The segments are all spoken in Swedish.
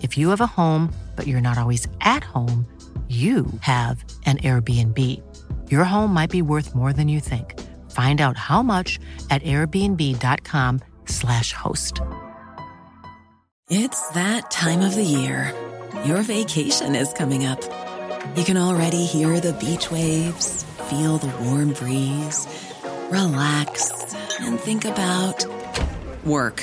If you have a home, but you're not always at home, you have an Airbnb. Your home might be worth more than you think. Find out how much at airbnb.com/slash host. It's that time of the year. Your vacation is coming up. You can already hear the beach waves, feel the warm breeze, relax, and think about work.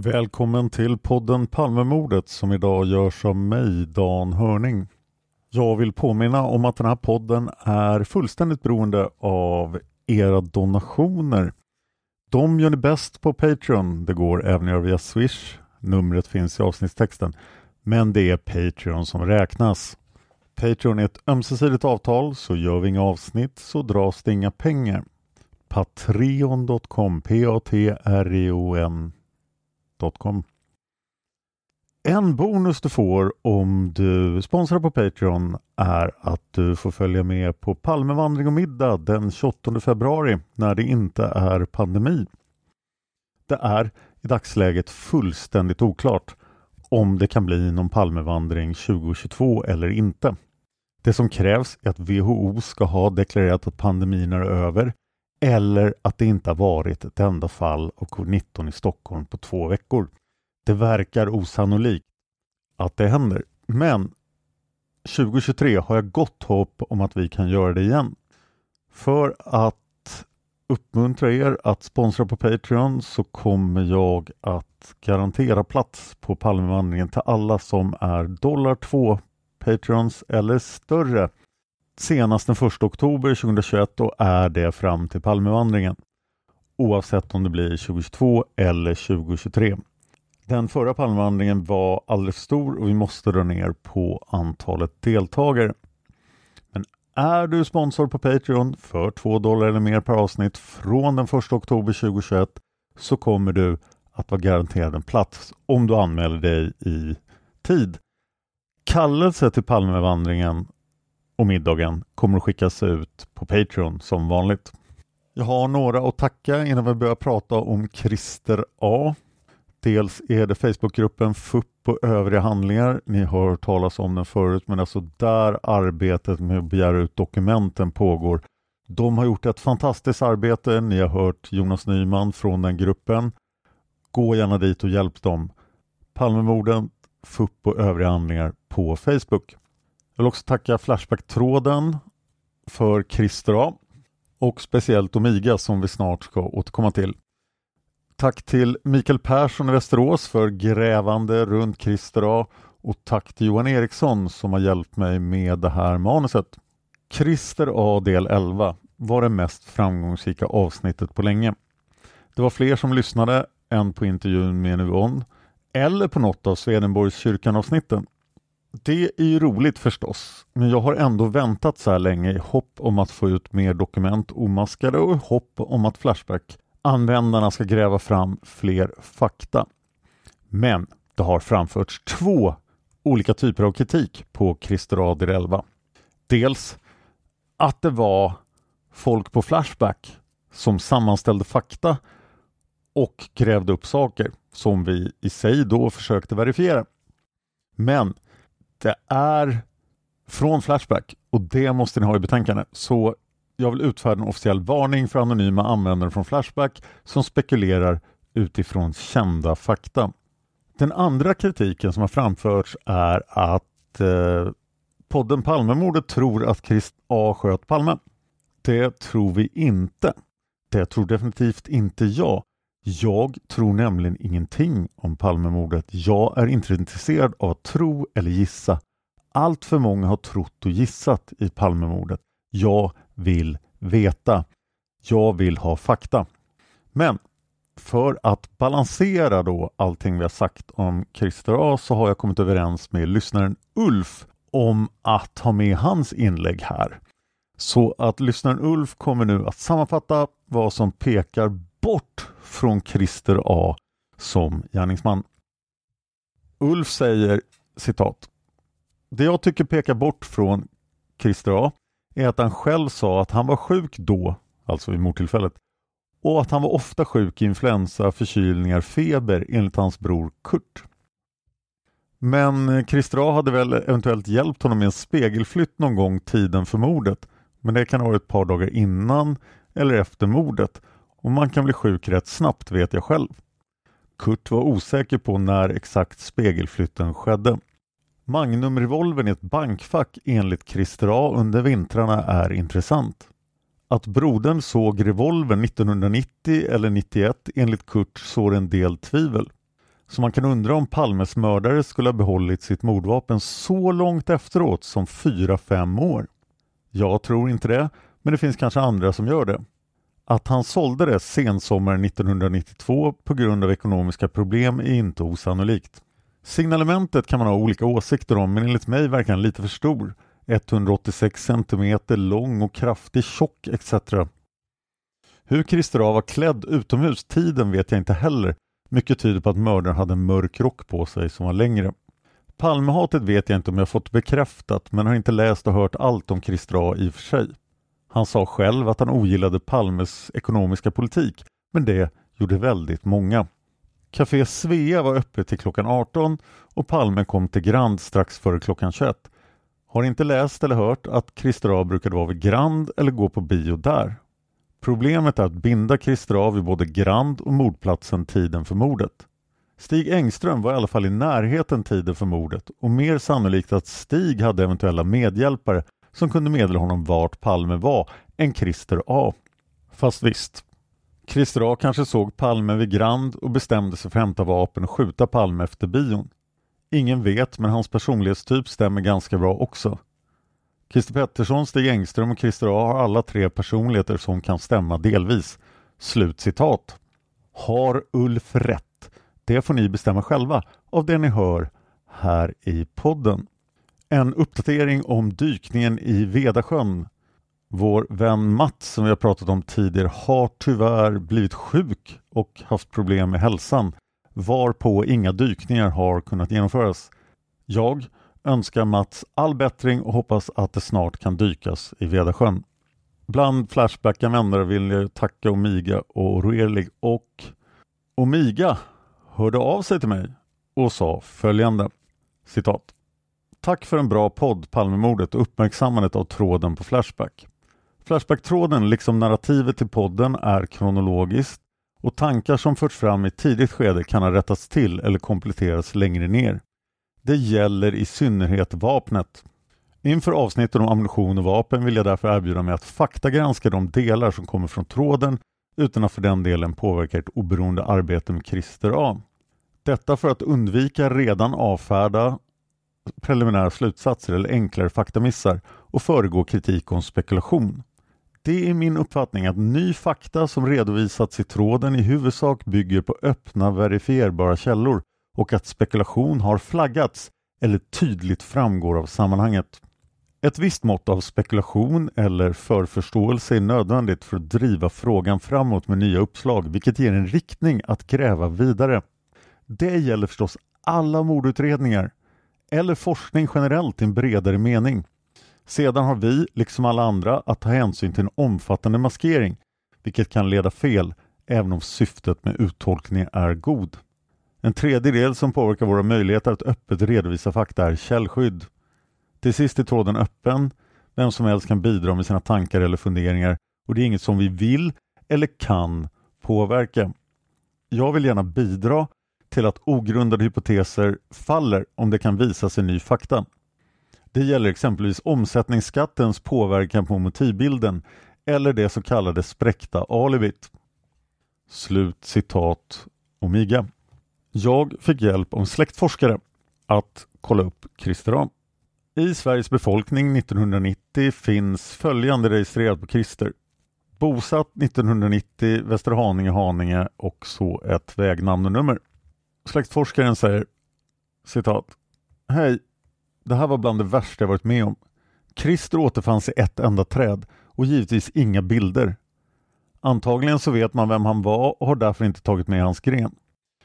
Välkommen till podden Palmemordet som idag görs av mig, Dan Hörning. Jag vill påminna om att den här podden är fullständigt beroende av era donationer. De gör ni bäst på Patreon. Det går även att göra via Swish. Numret finns i avsnittstexten. Men det är Patreon som räknas. Patreon är ett ömsesidigt avtal, så gör vi inga avsnitt så dras det inga pengar. Patreon.com, P-A-T-R-E-O-N patreon.com. En bonus du får om du sponsrar på Patreon är att du får följa med på Palmevandring och middag den 28 februari när det inte är pandemi. Det är i dagsläget fullständigt oklart om det kan bli någon Palmevandring 2022 eller inte. Det som krävs är att WHO ska ha deklarerat att pandemin är över eller att det inte har varit ett enda fall av covid-19 i Stockholm på två veckor. Det verkar osannolikt att det händer, men 2023 har jag gott hopp om att vi kan göra det igen. För att uppmuntra er att sponsra på Patreon så kommer jag att garantera plats på Palmevandringen till alla som är dollar 2 Patreons eller större senast den 1 oktober 2021 och är det fram till Palmevandringen. Oavsett om det blir 2022 eller 2023. Den förra Palmevandringen var alldeles stor och vi måste dra ner på antalet deltagare. Men är du sponsor på Patreon för 2 dollar eller mer per avsnitt från den 1 oktober 2021 så kommer du att vara garanterad en plats om du anmäler dig i tid. Kallelse till Palmevandringen och middagen kommer att skickas ut på Patreon som vanligt. Jag har några att tacka innan vi börjar prata om Christer A. Dels är det Facebookgruppen FUP och övriga handlingar. Ni har hört talas om den förut, men alltså där arbetet med att begära ut dokumenten pågår. De har gjort ett fantastiskt arbete. Ni har hört Jonas Nyman från den gruppen. Gå gärna dit och hjälp dem. Palmemorden, FUP och övriga handlingar på Facebook. Jag vill också tacka Flashback-tråden för Christer A och speciellt Omiga som vi snart ska återkomma till. Tack till Mikael Persson i Västerås för grävande runt Christer A och tack till Johan Eriksson som har hjälpt mig med det här manuset. Christer A del 11 var det mest framgångsrika avsnittet på länge. Det var fler som lyssnade än på intervjun med Nivon eller på något av Swedenborgskyrkan-avsnitten. Det är ju roligt förstås, men jag har ändå väntat så här länge i hopp om att få ut mer dokument omaskade och i hopp om att Flashback-användarna ska gräva fram fler fakta. Men det har framförts två olika typer av kritik på Christer Adir 11. Dels att det var folk på Flashback som sammanställde fakta och grävde upp saker som vi i sig då försökte verifiera. Men det är från Flashback och det måste ni ha i betänkandet Så jag vill utfärda en officiell varning för anonyma användare från Flashback som spekulerar utifrån kända fakta. Den andra kritiken som har framförts är att eh, podden Palmemordet tror att Krist A sköt Palme. Det tror vi inte. Det tror definitivt inte jag. Jag tror nämligen ingenting om Palmemordet. Jag är inte intresserad av att tro eller gissa. Allt för många har trott och gissat i Palmemordet. Jag vill veta. Jag vill ha fakta. Men för att balansera då allting vi har sagt om Christer A så har jag kommit överens med lyssnaren Ulf om att ha med hans inlägg här. Så att lyssnaren Ulf kommer nu att sammanfatta vad som pekar bort från Christer A som gärningsman. Ulf säger citat. Det jag tycker pekar bort från Christer A är att han själv sa att han var sjuk då, alltså vid mordtillfället, och att han var ofta sjuk i influensa, förkylningar, feber enligt hans bror Kurt. Men eh, Christer A hade väl eventuellt hjälpt honom med en spegelflytt någon gång tiden för mordet, men det kan ha varit ett par dagar innan eller efter mordet och man kan bli sjuk rätt snabbt vet jag själv. Kurt var osäker på när exakt spegelflytten skedde. Magnumrevolvern i ett bankfack enligt Christer A under vintrarna är intressant. Att brodern såg revolvern 1990 eller 91 enligt Kurt sår en del tvivel. Så man kan undra om Palmes mördare skulle ha behållit sitt mordvapen så långt efteråt som 4-5 år. Jag tror inte det, men det finns kanske andra som gör det. Att han sålde det sensommaren 1992 på grund av ekonomiska problem är inte osannolikt. Signalementet kan man ha olika åsikter om men enligt mig verkar han lite för stor. 186 cm lång och kraftig, tjock etc. Hur Christer A var klädd utomhus tiden vet jag inte heller. Mycket tyder på att mördaren hade en mörk rock på sig som var längre. Palmehatet vet jag inte om jag fått bekräftat men har inte läst och hört allt om Christer A i och för sig. Han sa själv att han ogillade Palmes ekonomiska politik, men det gjorde väldigt många. Café Svea var öppet till klockan 18 och Palme kom till Grand strax före klockan 21. Har inte läst eller hört att Christer A brukade vara vid Grand eller gå på bio där. Problemet är att binda Christer A vid både Grand och mordplatsen tiden för mordet. Stig Engström var i alla fall i närheten tiden för mordet och mer sannolikt att Stig hade eventuella medhjälpare som kunde meddela honom vart Palme var än Christer A. Fast visst, Christer A kanske såg Palme vid Grand och bestämde sig för att hämta vapen och skjuta Palme efter bion. Ingen vet, men hans personlighetstyp stämmer ganska bra också. Christer Pettersson, Stig Engström och Christer A har alla tre personligheter som kan stämma delvis. Slut citat. Har Ulf rätt? Det får ni bestämma själva av det ni hör här i podden. En uppdatering om dykningen i Vedasjön. Vår vän Mats som vi har pratat om tidigare har tyvärr blivit sjuk och haft problem med hälsan varpå inga dykningar har kunnat genomföras. Jag önskar Mats all bättring och hoppas att det snart kan dykas i Vedasjön. Bland Flashback-användare vill jag tacka Omiga och Roerlig och Omiga hörde av sig till mig och sa följande citat Tack för en bra podd Palmemordet och uppmärksammandet av tråden på Flashback. Flashback-tråden liksom narrativet till podden är kronologiskt och tankar som förts fram i tidigt skede kan ha rättats till eller kompletterats längre ner. Det gäller i synnerhet vapnet. Inför avsnitten om ammunition och vapen vill jag därför erbjuda mig att faktagranska de delar som kommer från tråden utan att för den delen påverka ert oberoende arbete med Christer A. Detta för att undvika redan avfärda preliminära slutsatser eller enklare faktamissar och föregå kritik och spekulation. Det är min uppfattning att ny fakta som redovisats i tråden i huvudsak bygger på öppna verifierbara källor och att spekulation har flaggats eller tydligt framgår av sammanhanget. Ett visst mått av spekulation eller förförståelse är nödvändigt för att driva frågan framåt med nya uppslag, vilket ger en riktning att gräva vidare. Det gäller förstås alla mordutredningar eller forskning generellt i en bredare mening. Sedan har vi, liksom alla andra, att ta hänsyn till en omfattande maskering, vilket kan leda fel även om syftet med uttolkningen är god. En tredje del som påverkar våra möjligheter att öppet redovisa fakta är källskydd. Till sist är tråden öppen. Vem som helst kan bidra med sina tankar eller funderingar och det är inget som vi vill eller kan påverka. Jag vill gärna bidra till att ogrundade hypoteser faller om det kan visa sig ny fakta. Det gäller exempelvis omsättningsskattens påverkan på motivbilden eller det så kallade spräckta alibit. Slut citat Omiga. Jag fick hjälp av släktforskare att kolla upp Christer A. I Sveriges befolkning 1990 finns följande registrerat på Christer. Bosatt 1990 Västerhaninge, Haninge och så ett vägnamn och nummer. Släktforskaren säger citat Hej, det här var bland det värsta jag varit med om. Christer återfanns i ett enda träd och givetvis inga bilder. Antagligen så vet man vem han var och har därför inte tagit med hans gren.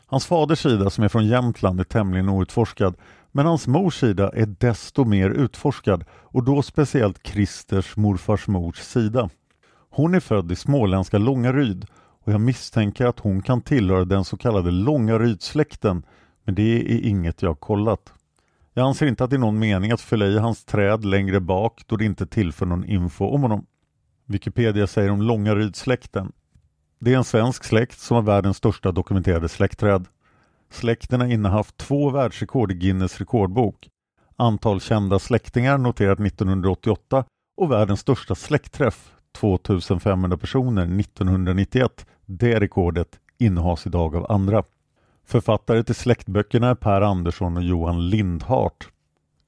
Hans faders sida som är från Jämtland är tämligen outforskad men hans mors sida är desto mer utforskad och då speciellt Christers morfars mors sida. Hon är född i småländska Långaryd och jag misstänker att hon kan tillhöra den så kallade Långarydsläkten men det är inget jag kollat. Jag anser inte att det är någon mening att fylla i hans träd längre bak då det inte tillför någon info om honom. Wikipedia säger om Långarydsläkten. Det är en svensk släkt som har världens största dokumenterade släktträd. Släkten har innehaft två världsrekord i Guinness rekordbok. Antal kända släktingar noterat 1988 och världens största släktträff 2500 personer 1991. Det rekordet innehas idag av andra. Författare till släktböckerna är Per Andersson och Johan Lindhart.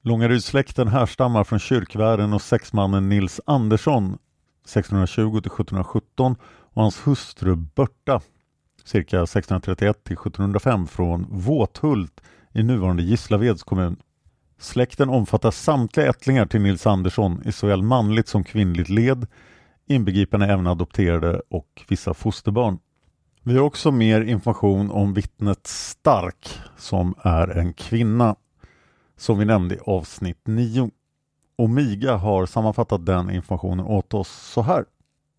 Långarydssläkten härstammar från kyrkvärden och sexmannen Nils Andersson 1620 1717 och hans hustru Börta cirka 1631 till 1705 från Våthult i nuvarande Gislaveds kommun. Släkten omfattar samtliga ättlingar till Nils Andersson i såväl manligt som kvinnligt led, inbegripande även adopterade och vissa fosterbarn. Vi har också mer information om vittnet Stark som är en kvinna som vi nämnde i avsnitt 9. Omiga har sammanfattat den informationen åt oss så här.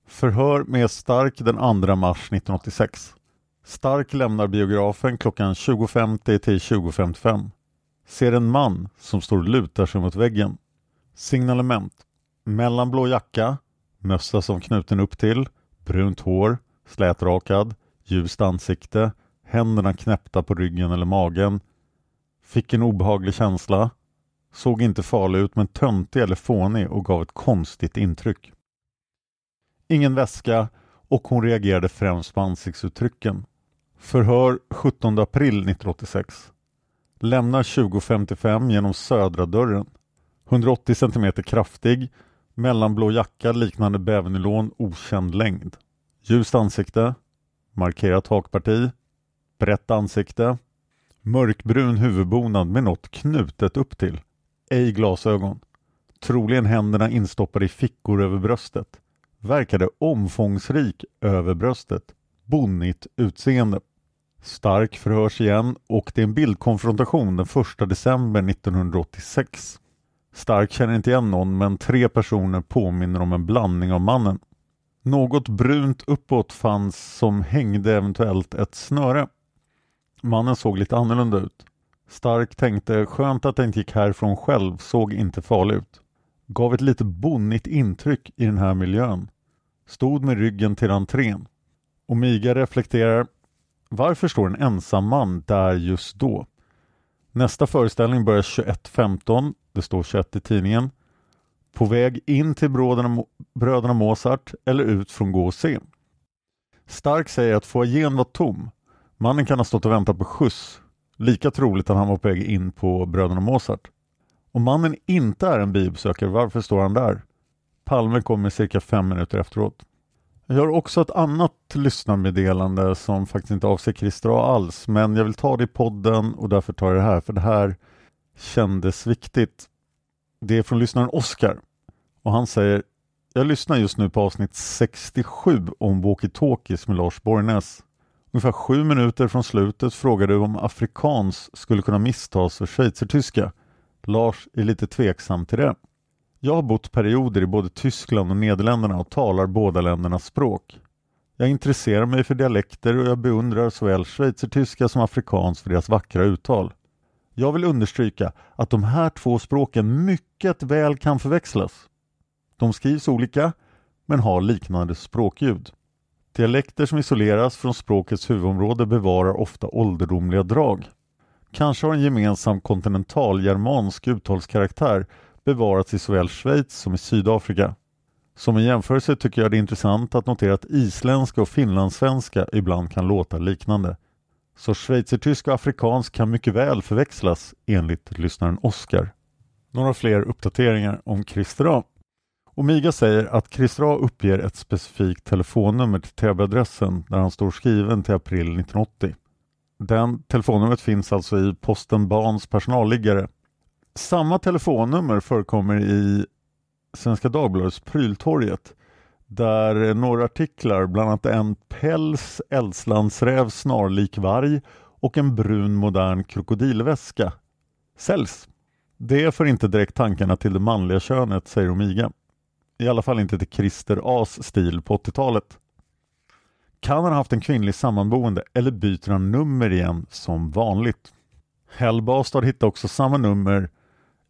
Förhör med Stark den 2 mars 1986. Stark lämnar biografen klockan 20.50 till 20.55. Ser en man som står och lutar sig mot väggen. Signalement. Mellanblå jacka, mössa som knuten upp till, brunt hår, slätrakad, ljust ansikte, händerna knäppta på ryggen eller magen. Fick en obehaglig känsla. Såg inte farlig ut men töntig eller fånig och gav ett konstigt intryck. Ingen väska och hon reagerade främst på ansiktsuttrycken. Förhör 17 april 1986. Lämnar 2055 genom södra dörren. 180 cm kraftig, mellanblå jacka liknande bävernylon, okänd längd. Ljust ansikte, markerat hakparti, brett ansikte, mörkbrun huvudbonad med något knutet upp till. Ej glasögon. Troligen händerna instoppade i fickor över bröstet. Verkade omfångsrik över bröstet. Bonnigt utseende. Stark förhörs igen och det är en bildkonfrontation den 1 december 1986. Stark känner inte igen någon men tre personer påminner om en blandning av mannen. Något brunt uppåt fanns som hängde eventuellt ett snöre. Mannen såg lite annorlunda ut. Stark tänkte skönt att den gick härifrån själv, såg inte farlig ut. Gav ett lite bonnigt intryck i den här miljön. Stod med ryggen till entrén. Omiga reflekterar varför står en ensam man där just då? Nästa föreställning börjar 21.15. Det står 21 i tidningen. På väg in till bröderna, bröderna Mozart eller ut från gå och se. Stark säger att foajén var tom. Mannen kan ha stått och väntat på skjuts. Lika troligt att han var på väg in på bröderna Mozart. Om mannen inte är en biobesökare, varför står han där? Palme kommer cirka fem minuter efteråt. Jag har också ett annat lyssnarmeddelande som faktiskt inte avser Christer A alls, men jag vill ta det i podden och därför tar jag det här, för det här kändes viktigt. Det är från lyssnaren Oskar och han säger Jag lyssnar just nu på avsnitt 67 om walkie-talkies med Lars Borgnäs. Ungefär sju minuter från slutet frågar du om afrikans skulle kunna misstas för schweizertyska. Lars är lite tveksam till det. Jag har bott perioder i både Tyskland och Nederländerna och talar båda ländernas språk. Jag intresserar mig för dialekter och jag beundrar såväl schweizertyska som afrikans för deras vackra uttal. Jag vill understryka att de här två språken mycket väl kan förväxlas. De skrivs olika, men har liknande språkljud. Dialekter som isoleras från språkets huvudområde bevarar ofta ålderdomliga drag. Kanske har en gemensam kontinentalgermansk uttalskaraktär bevarats i såväl Schweiz som i Sydafrika. Som en jämförelse tycker jag det är intressant att notera att isländska och finlandssvenska ibland kan låta liknande. Så schweizertysk och afrikansk kan mycket väl förväxlas enligt lyssnaren Oskar. Några fler uppdateringar om Christer A. Omiga säger att Christer A uppger ett specifikt telefonnummer till Täbyadressen där han står skriven till april 1980. Den telefonnumret finns alltså i Posten Bans personalliggare. Samma telefonnummer förekommer i Svenska Dagbladets Pryltorget där några artiklar, bland annat en päls eldslandsräv snarlik varg och en brun modern krokodilväska säljs. Det för inte direkt tankarna till det manliga könet, säger Omiga. I alla fall inte till Christer As stil på 80-talet. Kan han ha haft en kvinnlig sammanboende eller byter han nummer igen som vanligt? Hellbastard hittade också samma nummer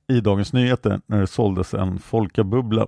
i Dagens Nyheter när det såldes en Folkabubbla.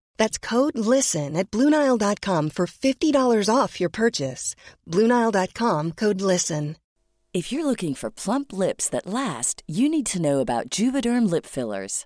That's code LISTEN at Bluenile.com for $50 off your purchase. Bluenile.com code LISTEN. If you're looking for plump lips that last, you need to know about Juvederm lip fillers.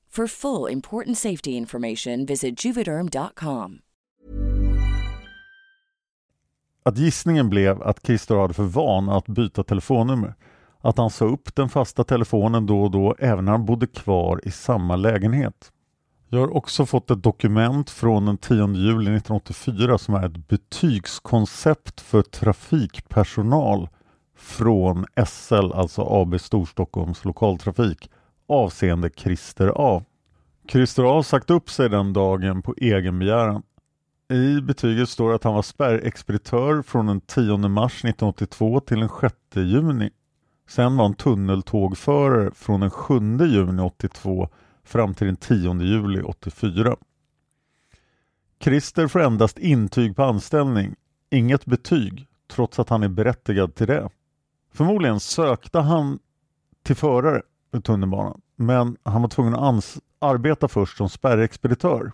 For full important safety information, visit juvederm.com. att gissningen blev att Christer hade för van att byta telefonnummer. Att han sa upp den fasta telefonen då och då även när han bodde kvar i samma lägenhet. Jag har också fått ett dokument från den 10 juli 1984 som är ett betygskoncept för trafikpersonal från SL, alltså AB Storstockholms lokaltrafik, avseende Christer A. Christer A har sagt upp sig den dagen på egen begäran. I betyget står att han var spärrexpeditör från den 10 mars 1982 till den 6 juni. Sen var han tunneltågförare från den 7 juni 82 fram till den 10 juli 84. Christer får endast intyg på anställning, inget betyg, trots att han är berättigad till det. Förmodligen sökte han till förare med tunnelbanan, men han var tvungen att arbeta först som spärrexpeditör.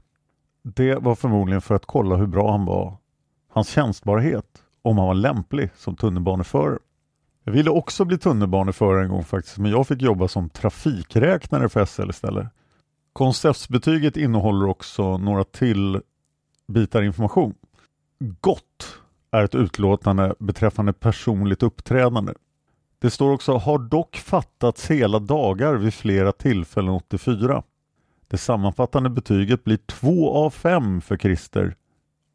Det var förmodligen för att kolla hur bra han var, hans tjänstbarhet, om han var lämplig som tunnelbaneförare. Jag ville också bli tunnelbaneförare en gång faktiskt, men jag fick jobba som trafikräknare för SL istället. Konceptsbetyget innehåller också några till bitar information. Gott är ett utlåtande beträffande personligt uppträdande. Det står också har dock fattats hela dagar vid flera tillfällen 84. Det sammanfattande betyget blir 2 av 5 för Christer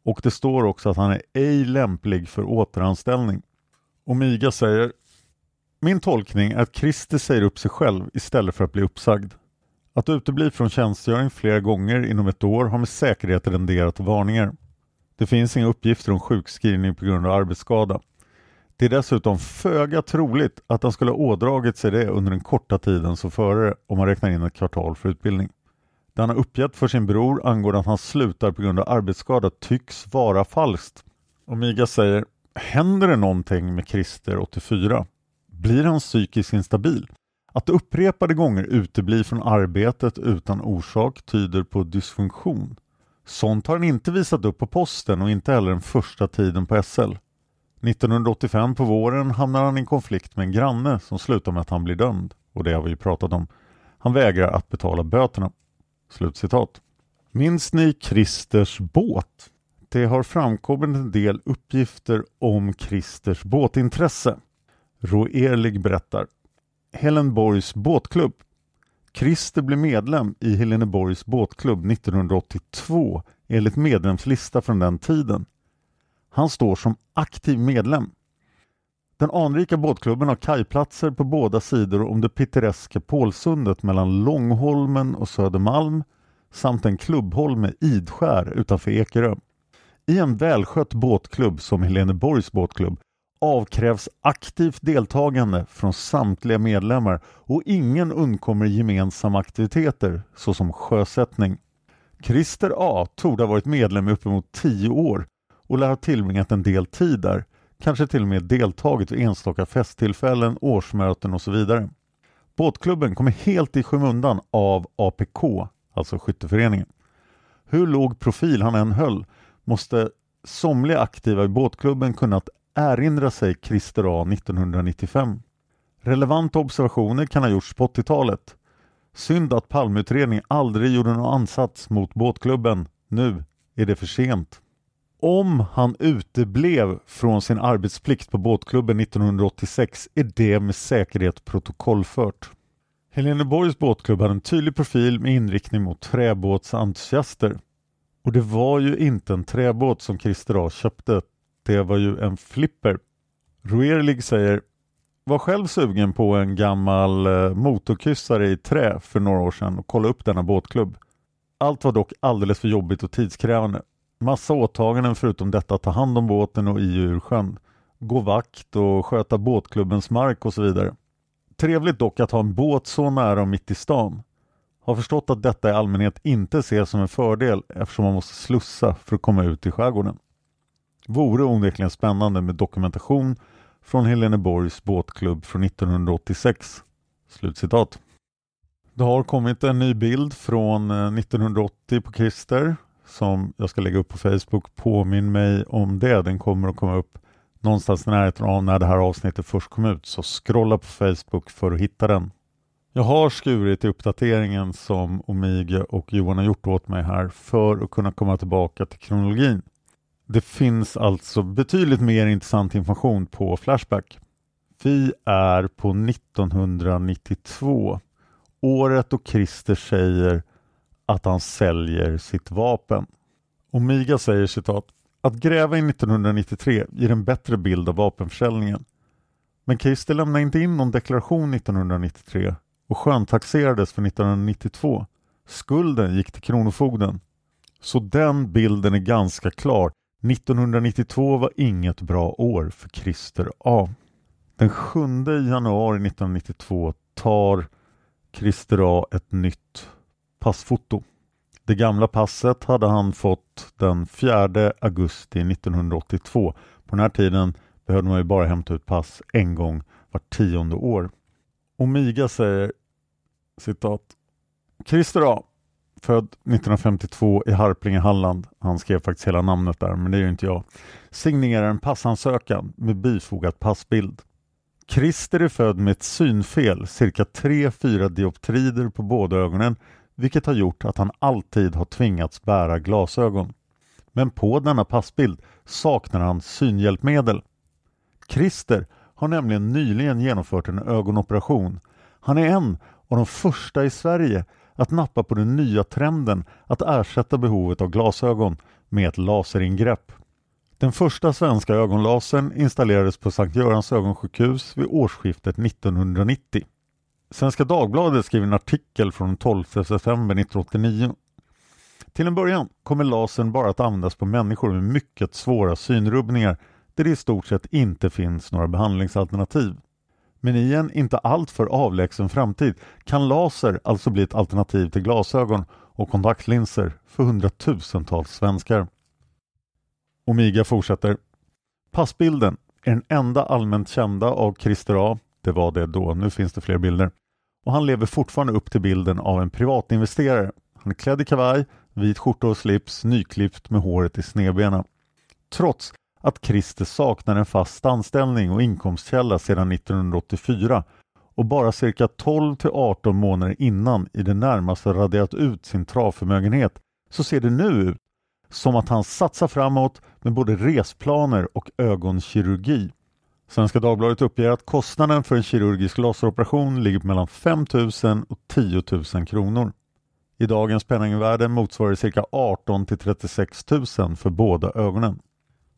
och det står också att han är ej lämplig för återanställning. Omiga säger Min tolkning är att Christer säger upp sig själv istället för att bli uppsagd. Att utebli från tjänstgöring flera gånger inom ett år har med säkerhet renderat varningar. Det finns inga uppgifter om sjukskrivning på grund av arbetsskada. Det är dessutom föga troligt att han skulle ha ådragit sig det under den korta tiden som före om man räknar in ett kvartal för utbildning. Det han har uppgett för sin bror angående att han slutar på grund av arbetsskada tycks vara falskt. Omiga säger Händer det någonting med Christer 84? Blir han psykiskt instabil? Att upprepade gånger utebli från arbetet utan orsak tyder på dysfunktion. Sånt har han inte visat upp på posten och inte heller den första tiden på SL. 1985 på våren hamnar han i konflikt med en granne som slutar med att han blir dömd. Och det har vi ju pratat om. Han vägrar att betala böterna. Slutcitat. Minns ni Christers båt? Det har framkommit en del uppgifter om Christers båtintresse. Roerlig berättar. Helenborgs båtklubb. Christer blev medlem i Heleneborgs båtklubb 1982 enligt medlemslista från den tiden. Han står som aktiv medlem. Den anrika båtklubben har kajplatser på båda sidor om det pittoreska Pålsundet mellan Långholmen och Södermalm samt en klubbholme Idskär utanför Ekerö. I en välskött båtklubb som Heleneborgs båtklubb avkrävs aktivt deltagande från samtliga medlemmar och ingen undkommer gemensamma aktiviteter såsom sjösättning. Christer A torde ha varit medlem i uppemot tio år och lär ha tillbringat en del tid där, kanske till och med deltagit vid enstaka festtillfällen, årsmöten och så vidare. Båtklubben kommer helt i skymundan av APK, alltså skytteföreningen. Hur låg profil han än höll måste somliga aktiva i båtklubben kunnat erinra sig Christer A 1995. Relevanta observationer kan ha gjorts på 80-talet. Synd att Palmeutredningen aldrig gjorde någon ansats mot båtklubben. Nu är det för sent. Om han uteblev från sin arbetsplikt på båtklubben 1986 är det med säkerhet protokollfört. Heleneborgs båtklubb hade en tydlig profil med inriktning mot träbåtsentusiaster. Och det var ju inte en träbåt som Christer A köpte det var ju en flipper. Roerlig säger var själv sugen på en gammal motorkyssare motorkryssare i trä för några år sedan och kolla upp denna båtklubb. Allt var dock alldeles för jobbigt och tidskrävande. Massa åtaganden förutom detta att ta hand om båten och i ur sjön. Gå vakt och sköta båtklubbens mark och så vidare. Trevligt dock att ha en båt så nära och mitt i stan. Har förstått att detta i allmänhet inte ses som en fördel eftersom man måste slussa för att komma ut i skärgården. Vore onekligen spännande med dokumentation från Heleneborgs båtklubb från 1986. Slutcitat. Det har kommit en ny bild från eh, 1980 på Christer som jag ska lägga upp på Facebook. Påminn mig om det. Den kommer att komma upp någonstans i närheten av när det här avsnittet först kom ut. Så scrolla på Facebook för att hitta den. Jag har skurit i uppdateringen som Omiga och Johan har gjort åt mig här för att kunna komma tillbaka till kronologin. Det finns alltså betydligt mer intressant information på Flashback. Vi är på 1992. Året då Christer säger att han säljer sitt vapen. Omiga säger citat att gräva i 1993 ger en bättre bild av vapenförsäljningen. Men Christer lämnade inte in någon deklaration 1993 och sköntaxerades för 1992. Skulden gick till Kronofogden. Så den bilden är ganska klar. 1992 var inget bra år för Christer A. Den 7 januari 1992 tar Christer A ett nytt passfoto. Det gamla passet hade han fått den 4 augusti 1982. På den här tiden behövde man ju bara hämta ut pass en gång vart tionde år. Omiga säger citat Christer A född 1952 i Harplinge, Halland. Han skrev faktiskt hela namnet där, men det är ju inte jag. Signerar en passansökan med bifogat passbild. Christer är född med ett synfel, cirka 3-4 dioptrider på båda ögonen, vilket har gjort att han alltid har tvingats bära glasögon. Men på denna passbild saknar han synhjälpmedel. Christer har nämligen nyligen genomfört en ögonoperation. Han är en av de första i Sverige att nappa på den nya trenden att ersätta behovet av glasögon med ett laseringrepp. Den första svenska ögonlasern installerades på Sankt Görans ögonsjukhus vid årsskiftet 1990. Svenska Dagbladet skriver en artikel från den 12 september 1989. Till en början kommer lasern bara att användas på människor med mycket svåra synrubbningar där det i stort sett inte finns några behandlingsalternativ. Men i en inte alltför avlägsen framtid kan laser alltså bli ett alternativ till glasögon och kontaktlinser för hundratusentals svenskar. Omiga fortsätter. Passbilden är den enda allmänt kända av Christer A. Det var det då, nu finns det fler bilder. Och han lever fortfarande upp till bilden av en privatinvesterare. Han är klädd i kavaj, vit skjorta och slips, nyklippt med håret i snedbena. Trots att Christer saknar en fast anställning och inkomstkälla sedan 1984 och bara cirka 12 till 18 månader innan i det närmaste raderat ut sin travförmögenhet så ser det nu ut som att han satsar framåt med både resplaner och ögonkirurgi. Svenska Dagbladet uppger att kostnaden för en kirurgisk laseroperation ligger på mellan 5 000 och 10 000 kronor. I dagens penningvärde motsvarar det cirka 18 till 36 000 för båda ögonen.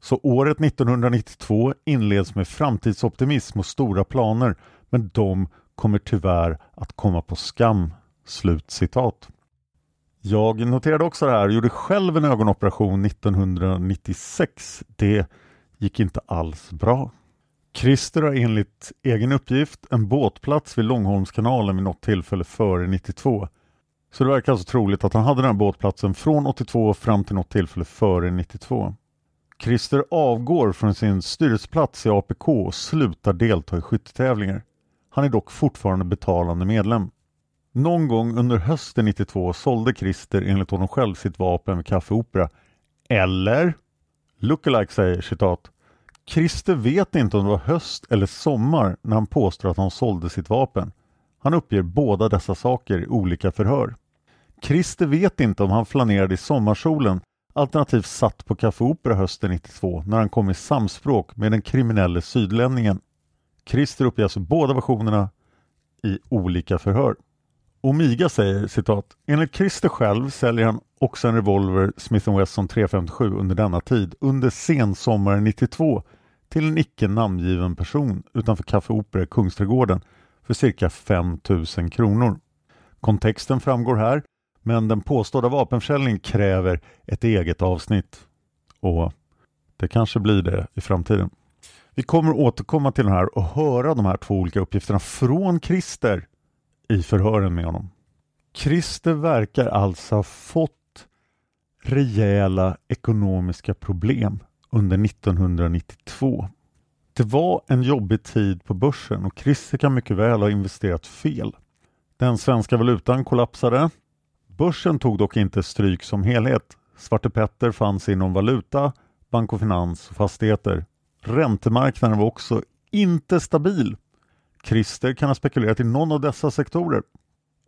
Så året 1992 inleds med framtidsoptimism och stora planer, men de kommer tyvärr att komma på skam. Slut citat. Jag noterade också det här, och gjorde själv en ögonoperation 1996. Det gick inte alls bra. Christer har enligt egen uppgift en båtplats vid Långholmskanalen vid något tillfälle före 92. Så det verkar alltså troligt att han hade den här båtplatsen från 82 fram till något tillfälle före 92. Christer avgår från sin styrelseplats i APK och slutar delta i skyttetävlingar. Han är dock fortfarande betalande medlem. Någon gång under hösten 92 sålde Christer enligt honom själv sitt vapen vid Café Opera. Eller? Lookalike säger citat Christer vet inte om det var höst eller sommar när han påstår att han sålde sitt vapen. Han uppger båda dessa saker i olika förhör. Christer vet inte om han flanerade i sommarsolen alternativt satt på Café Opera hösten 92 när han kom i samspråk med den kriminelle sydlänningen. Christer uppger alltså båda versionerna i olika förhör. Omiga säger citat Enligt Christer själv säljer han också en revolver Smith Wesson 357 under denna tid under sensommaren 92 till en icke namngiven person utanför Café Opera i Kungsträdgården för cirka 5000 kronor. Kontexten framgår här men den påstådda vapenförsäljningen kräver ett eget avsnitt. Och det kanske blir det i framtiden. Vi kommer återkomma till den här och höra de här två olika uppgifterna från Christer i förhören med honom. Christer verkar alltså ha fått rejäla ekonomiska problem under 1992. Det var en jobbig tid på börsen och Christer kan mycket väl ha investerat fel. Den svenska valutan kollapsade Börsen tog dock inte stryk som helhet. Svarte Petter fanns inom valuta, bank och finans och fastigheter. Räntemarknaden var också inte stabil. Christer kan ha spekulerat i någon av dessa sektorer.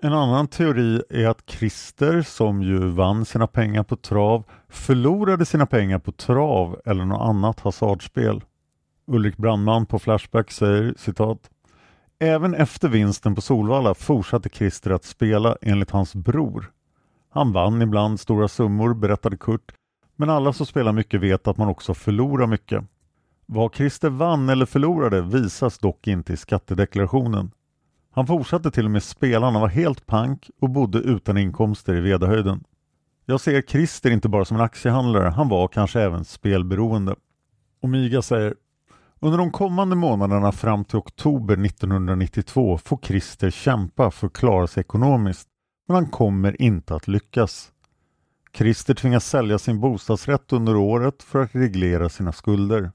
En annan teori är att Christer, som ju vann sina pengar på trav, förlorade sina pengar på trav eller något annat hasardspel. Ulrik Brandman på Flashback säger citat Även efter vinsten på Solvalla fortsatte Christer att spela enligt hans bror. Han vann ibland stora summor, berättade Kurt, men alla som spelar mycket vet att man också förlorar mycket. Vad Christer vann eller förlorade visas dock inte i skattedeklarationen. Han fortsatte till och med spela, han var helt pank och bodde utan inkomster i Vedahöjden. Jag ser Christer inte bara som en aktiehandlare, han var kanske även spelberoende. Omiga säger under de kommande månaderna fram till oktober 1992 får Christer kämpa för att klara sig ekonomiskt, men han kommer inte att lyckas. Christer tvingas sälja sin bostadsrätt under året för att reglera sina skulder.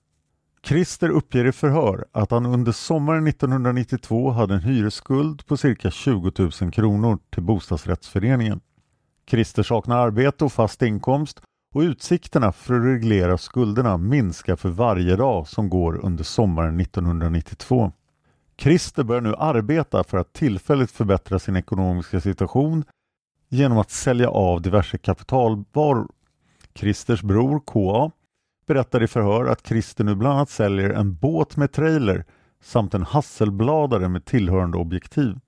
Christer uppger i förhör att han under sommaren 1992 hade en hyresskuld på cirka 20 000 kronor till bostadsrättsföreningen. Christer saknar arbete och fast inkomst och utsikterna för att reglera skulderna minskar för varje dag som går under sommaren 1992. Christer börjar nu arbeta för att tillfälligt förbättra sin ekonomiska situation genom att sälja av diverse kapitalvaror. Christers bror KA berättar i förhör att Christer nu bland annat säljer en båt med trailer samt en hasselbladare med tillhörande objektiv.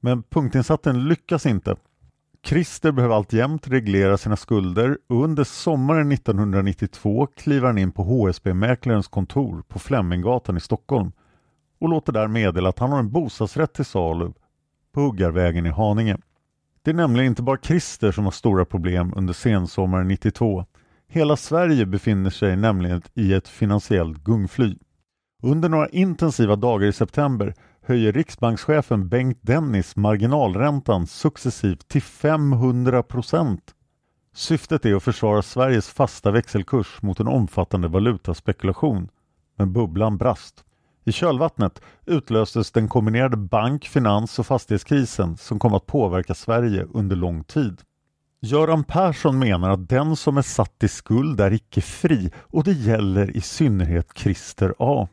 Men punktinsatsen lyckas inte. Christer behöver alltjämt reglera sina skulder och under sommaren 1992 kliver han in på HSB-mäklarens kontor på Fleminggatan i Stockholm och låter där meddela att han har en bostadsrätt till salu på Huggarvägen i Haninge. Det är nämligen inte bara Christer som har stora problem under sensommaren 92. Hela Sverige befinner sig nämligen i ett finansiellt gungfly. Under några intensiva dagar i september höjer riksbankschefen Bengt Dennis marginalräntan successivt till 500 procent. Syftet är att försvara Sveriges fasta växelkurs mot en omfattande valutaspekulation. Men bubblan brast. I kölvattnet utlöstes den kombinerade bank-, finans och fastighetskrisen som kom att påverka Sverige under lång tid. Göran Persson menar att den som är satt i skuld är icke fri och det gäller i synnerhet Christer A.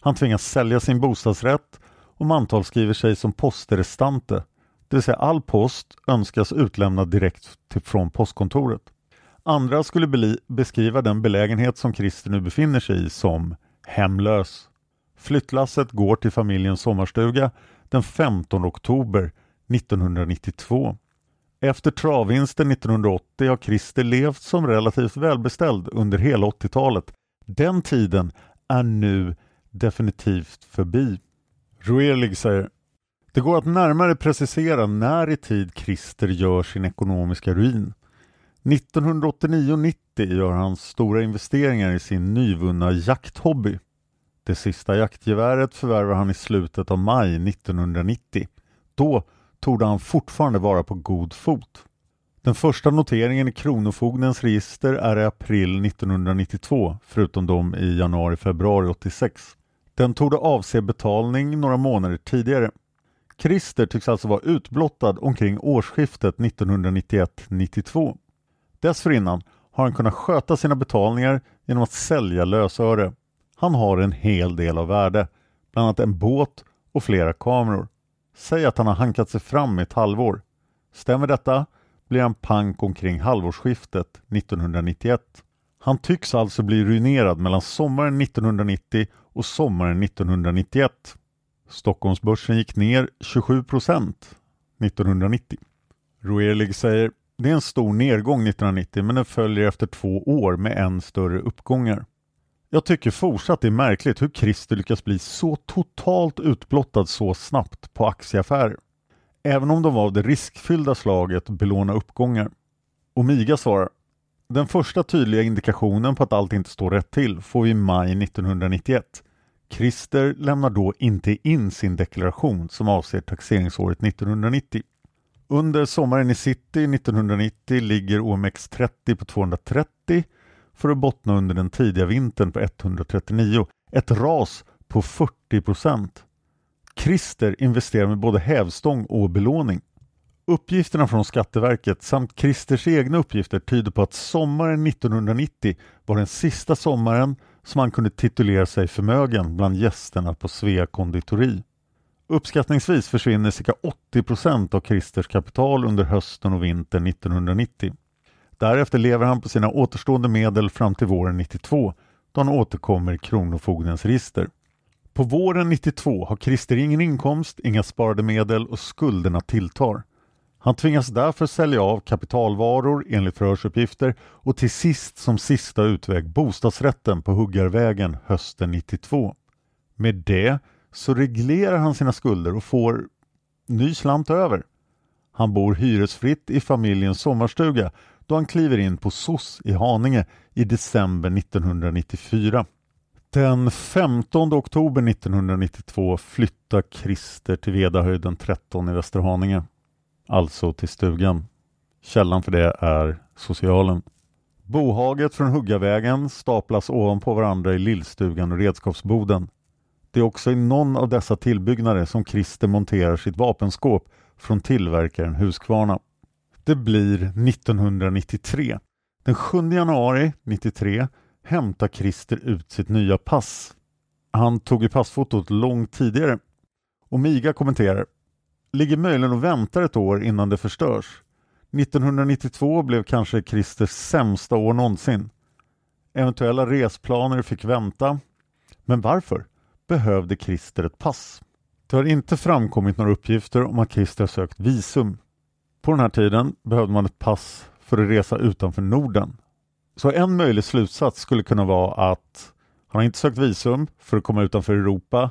Han tvingas sälja sin bostadsrätt och mantalsskriver sig som postrestante, det vill säga all post önskas utlämnad direkt till, från postkontoret. Andra skulle beskriva den belägenhet som Christer nu befinner sig i som hemlös. Flyttlasset går till familjens sommarstuga den 15 oktober 1992. Efter travvinsten 1980 har Christer levt som relativt välbeställd under hela 80-talet. Den tiden är nu definitivt förbi. Roelig säger Det går att närmare precisera när i tid Christer gör sin ekonomiska ruin. 1989-90 gör han stora investeringar i sin nyvunna jakthobby. Det sista jaktgeväret förvärvar han i slutet av maj 1990. Då torde han fortfarande vara på god fot. Den första noteringen i Kronofogdens register är i april 1992, förutom de i januari-februari 86. Den torde avse betalning några månader tidigare. Christer tycks alltså vara utblottad omkring årsskiftet 1991-92. Dessförinnan har han kunnat sköta sina betalningar genom att sälja lösöre. Han har en hel del av värde, bland annat en båt och flera kameror. Säg att han har hankat sig fram i ett halvår. Stämmer detta blir han pank omkring halvårsskiftet 1991. Han tycks alltså bli ruinerad mellan sommaren 1990 och sommaren 1991. Stockholmsbörsen gick ner 27 procent 1990. Roerlig säger det är en stor nedgång 1990 men den följer efter två år med än större uppgångar. Jag tycker fortsatt det är märkligt hur Christer lyckas bli så totalt utblottad så snabbt på aktieaffärer. Även om de var av det riskfyllda slaget belåna uppgångar. Omiga svarar Den första tydliga indikationen på att allt inte står rätt till får vi i maj 1991. Christer lämnar då inte in sin deklaration som avser taxeringsåret 1990. Under sommaren i city 1990 ligger OMX30 på 230 för att bottna under den tidiga vintern på 139, ett ras på 40 procent. Christer investerar med både hävstång och belåning. Uppgifterna från Skatteverket samt Christers egna uppgifter tyder på att sommaren 1990 var den sista sommaren som han kunde titulera sig förmögen bland gästerna på Svea konditori. Uppskattningsvis försvinner cirka 80 procent av Christers kapital under hösten och vintern 1990. Därefter lever han på sina återstående medel fram till våren 92 då han återkommer i Kronofogdens register. På våren 92 har Christer ingen inkomst, inga sparade medel och skulderna tilltar. Han tvingas därför sälja av kapitalvaror enligt förhörsuppgifter och till sist som sista utväg bostadsrätten på Huggarvägen hösten 92. Med det så reglerar han sina skulder och får ny slant över. Han bor hyresfritt i familjens sommarstuga då han kliver in på SOS i Haninge i december 1994. Den 15 oktober 1992 flyttar Christer till Vedahöjden 13 i Västerhaninge, alltså till stugan. Källan för det är socialen. Bohaget från Huggavägen staplas ovanpå varandra i lillstugan och redskapsboden. Det är också i någon av dessa tillbyggnader som Christer monterar sitt vapenskåp från tillverkaren Husqvarna. Det blir 1993. Den 7 januari 93 hämtar Christer ut sitt nya pass. Han tog ju passfotot långt tidigare. Och Miga kommenterar Ligger möjligen och väntar ett år innan det förstörs. 1992 blev kanske Christers sämsta år någonsin. Eventuella resplaner fick vänta. Men varför behövde Christer ett pass? Det har inte framkommit några uppgifter om att Christer sökt visum. På den här tiden behövde man ett pass för att resa utanför Norden. Så en möjlig slutsats skulle kunna vara att han har inte sökt visum för att komma utanför Europa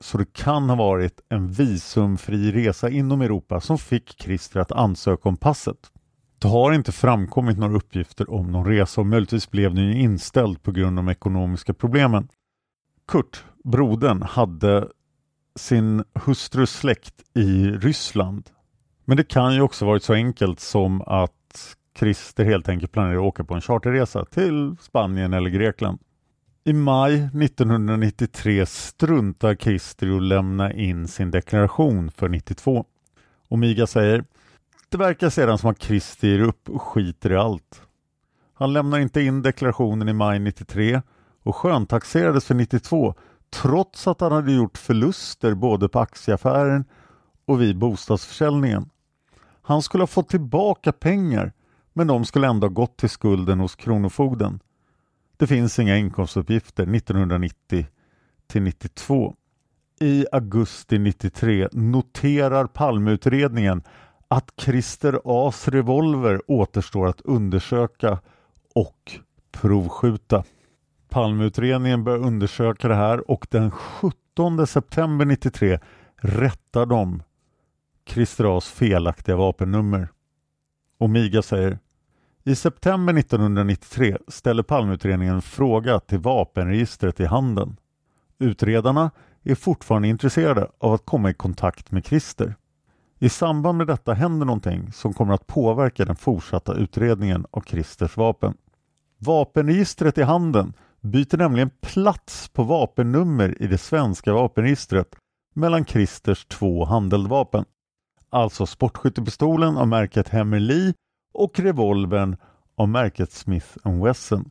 så det kan ha varit en visumfri resa inom Europa som fick Christer att ansöka om passet. Det har inte framkommit några uppgifter om någon resa och möjligtvis blev den inställd på grund av de ekonomiska problemen. Kurt, brodern, hade sin hustrus släkt i Ryssland. Men det kan ju också varit så enkelt som att Christer helt enkelt planerar att åka på en charterresa till Spanien eller Grekland. I maj 1993 struntar Christer i att lämna in sin deklaration för 92. Omiga säger Det verkar sedan som att Christer ger upp och skiter i allt. Han lämnar inte in deklarationen i maj 93 och sköntaxerades för 92 trots att han hade gjort förluster både på aktieaffären och vid bostadsförsäljningen. Han skulle ha fått tillbaka pengar men de skulle ändå ha gått till skulden hos Kronofogden. Det finns inga inkomstuppgifter 1990 till 92. I augusti 93 noterar Palmeutredningen att Christer As revolver återstår att undersöka och provskjuta. Palmeutredningen börjar undersöka det här och den 17 september 93 rättar de Christer As felaktiga vapennummer. Omiga säger i september 1993 ställer Palmeutredningen en fråga till vapenregistret i handen. Utredarna är fortfarande intresserade av att komma i kontakt med Christer. I samband med detta händer någonting som kommer att påverka den fortsatta utredningen av Christers vapen. Vapenregistret i handen byter nämligen plats på vapennummer i det svenska vapenregistret mellan Christers två handeldvapen. Alltså sportskyttepistolen av märket Hemmerli och revolvern av märket Smith Wesson.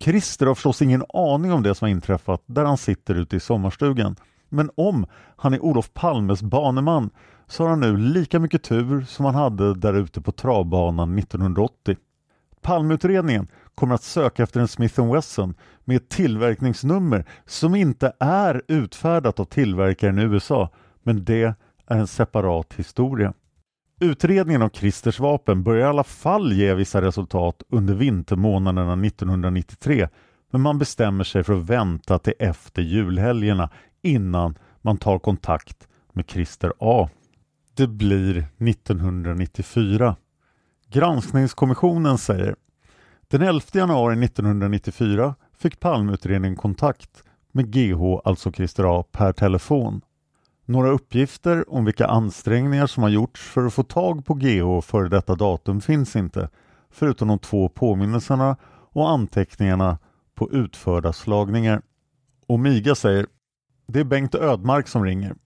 Christer har förstås ingen aning om det som har inträffat där han sitter ute i sommarstugan. Men om han är Olof Palmes baneman så har han nu lika mycket tur som han hade där ute på travbanan 1980. Palmeutredningen kommer att söka efter en Smith Wesson med ett tillverkningsnummer som inte är utfärdat av tillverkaren i USA, men det är en separat historia. Utredningen av Christers vapen börjar i alla fall ge vissa resultat under vintermånaderna 1993 men man bestämmer sig för att vänta till efter julhelgerna innan man tar kontakt med Christer A. Det blir 1994. Granskningskommissionen säger den 11 januari 1994 fick Palmeutredningen kontakt med GH, alltså Christer A, per telefon. Några uppgifter om vilka ansträngningar som har gjorts för att få tag på GH före detta datum finns inte, förutom de två påminnelserna och anteckningarna på utförda slagningar. Omiga säger det är Bengt Ödmark som ringer.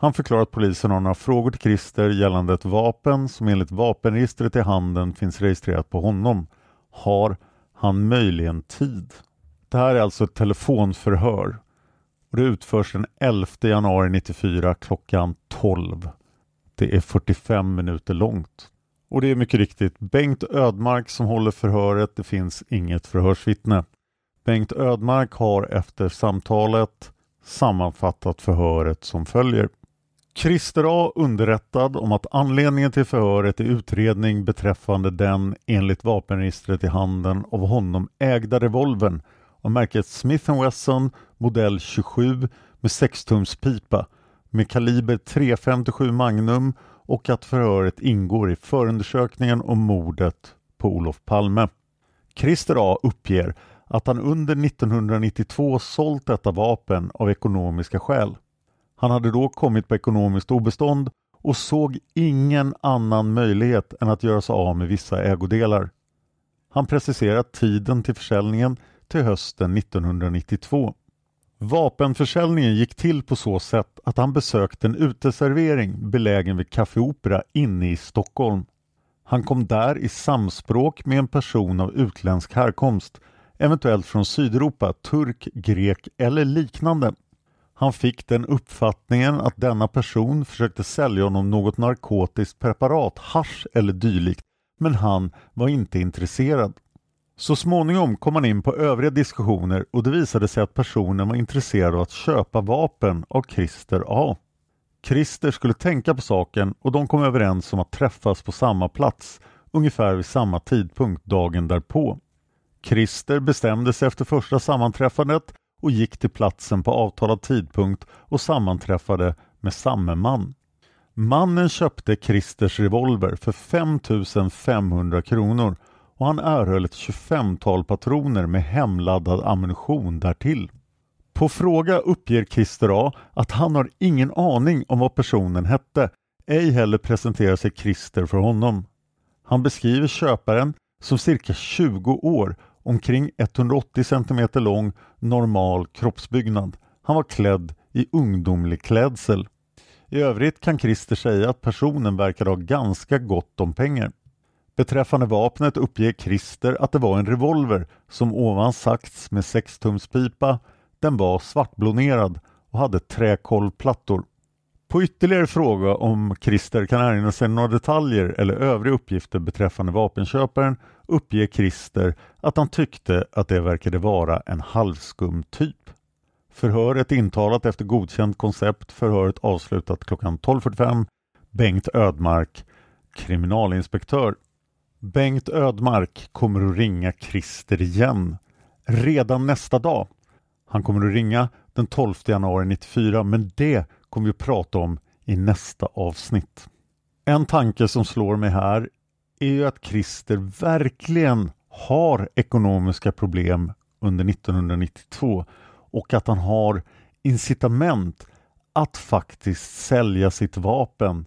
Han förklarar att polisen har några frågor till Christer gällande ett vapen som enligt vapenregistret i handen finns registrerat på honom. Har han möjligen tid? Det här är alltså ett telefonförhör och det utförs den 11 januari 94 klockan 12. Det är 45 minuter långt. Och det är mycket riktigt Bengt Ödmark som håller förhöret. Det finns inget förhörsvittne. Bengt Ödmark har efter samtalet sammanfattat förhöret som följer. Christer A underrättad om att anledningen till förhöret är utredning beträffande den enligt vapenregistret i handen av honom ägda revolvern av märket Smith Wesson modell 27 med 6-tums pipa med kaliber .357 Magnum och att förhöret ingår i förundersökningen om mordet på Olof Palme. Christer A uppger att han under 1992 sålt detta vapen av ekonomiska skäl. Han hade då kommit på ekonomiskt obestånd och såg ingen annan möjlighet än att göra sig av med vissa ägodelar. Han preciserar tiden till försäljningen till hösten 1992. Vapenförsäljningen gick till på så sätt att han besökte en uteservering belägen vid Café Opera inne i Stockholm. Han kom där i samspråk med en person av utländsk härkomst, eventuellt från Sydeuropa, turk, grek eller liknande. Han fick den uppfattningen att denna person försökte sälja honom något narkotiskt preparat, hash eller dylikt, men han var inte intresserad. Så småningom kom han in på övriga diskussioner och det visade sig att personen var intresserad av att köpa vapen av Christer A. Christer skulle tänka på saken och de kom överens om att träffas på samma plats ungefär vid samma tidpunkt dagen därpå. Christer bestämde sig efter första sammanträffandet och gick till platsen på avtalad tidpunkt och sammanträffade med samme man. Mannen köpte Christers revolver för 5500 kronor och han erhöll ett 25-tal patroner med hemladdad ammunition därtill. På fråga uppger Christer A att han har ingen aning om vad personen hette, ej heller presenterar sig Christer för honom. Han beskriver köparen som cirka 20 år, omkring 180 cm lång, normal kroppsbyggnad. Han var klädd i ungdomlig klädsel. I övrigt kan Christer säga att personen verkar ha ganska gott om pengar. Beträffande vapnet uppger Christer att det var en revolver som ovan sagts med 6-tumspipa. Den var svartblånerad och hade träkolvplattor. På ytterligare fråga om Christer kan erinra sig några detaljer eller övriga uppgifter beträffande vapenköparen uppger Christer att han tyckte att det verkade vara en halvskum typ. Förhöret intalat efter godkänt koncept, förhöret avslutat klockan 12.45. Bengt Ödmark, kriminalinspektör. Bengt Ödmark kommer att ringa Christer igen redan nästa dag. Han kommer att ringa den 12 januari 94 men det kommer vi att prata om i nästa avsnitt. En tanke som slår mig här är ju att Christer verkligen har ekonomiska problem under 1992 och att han har incitament att faktiskt sälja sitt vapen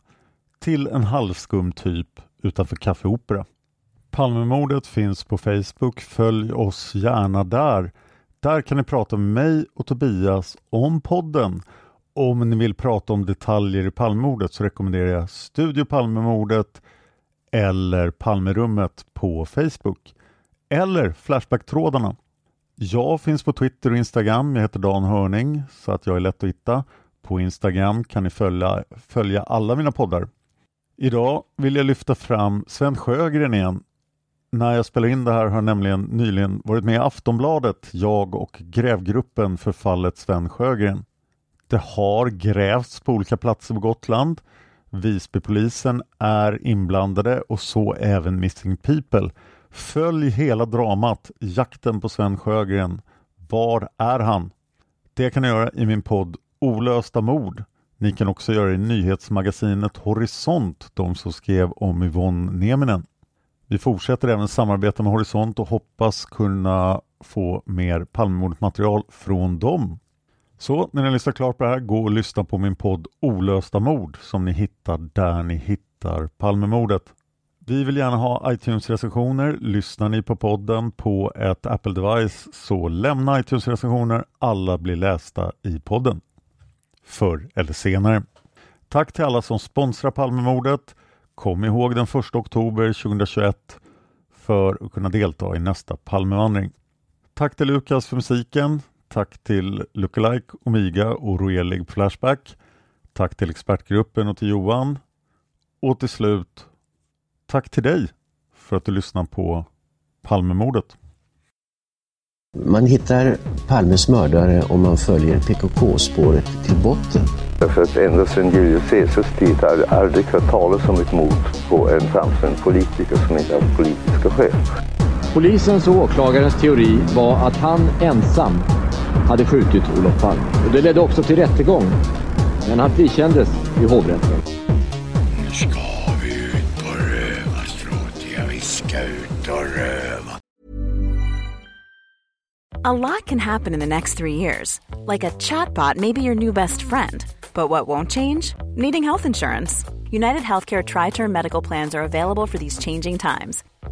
till en halvskum typ utanför Café Opera. Palmemordet finns på Facebook. Följ oss gärna där. Där kan ni prata med mig och Tobias om podden. Om ni vill prata om detaljer i Palmemordet så rekommenderar jag Studio Palmemordet eller Palmerummet på Facebook. Eller Flashbacktrådarna. Jag finns på Twitter och Instagram. Jag heter Dan Hörning så att jag är lätt att hitta. På Instagram kan ni följa, följa alla mina poddar. Idag vill jag lyfta fram Sven Sjögren igen när jag spelar in det här har jag nämligen nyligen varit med i Aftonbladet, jag och grävgruppen för fallet Sven Sjögren. Det har grävts på olika platser på Gotland. Visbypolisen är inblandade och så även Missing People. Följ hela dramat, jakten på Sven Sjögren. Var är han? Det kan ni göra i min podd Olösta mord. Ni kan också göra det i nyhetsmagasinet Horisont, de som skrev om Yvonne Nieminen. Vi fortsätter även samarbeta med Horisont och hoppas kunna få mer Palmemordmaterial från dem. Så när ni lyssnar klart på det här, gå och lyssna på min podd Olösta mord som ni hittar där ni hittar Palmemordet. Vi vill gärna ha iTunes-recensioner. Lyssnar ni på podden på ett Apple-device så lämna iTunes-recensioner. Alla blir lästa i podden. Förr eller senare. Tack till alla som sponsrar Palmemordet. Kom ihåg den 1 oktober 2021 för att kunna delta i nästa Palmevandring. Tack till Lukas för musiken. Tack till Lookalike, Omiga och Roelig Flashback. Tack till expertgruppen och till Johan. Och till slut, tack till dig för att du lyssnar på Palmemordet. Man hittar Palmes mördare om man följer PKK-spåret till botten. Därför att ända sedan Julius Caesars tid har jag aldrig hört talas om ett mord på en framstående politiker som inte haft politiska skäl. Polisens och åklagarens teori var att han ensam hade skjutit Olof Palme. Och det ledde också till rättegång. Men han frikändes i hovrätten. Nu ska vi ut vi ska ut och röva. A lot can happen in the next three years. Like a chatbot maybe your new best friend. But what won't change? Needing health insurance. United Healthcare tri-term medical plans are available for these changing times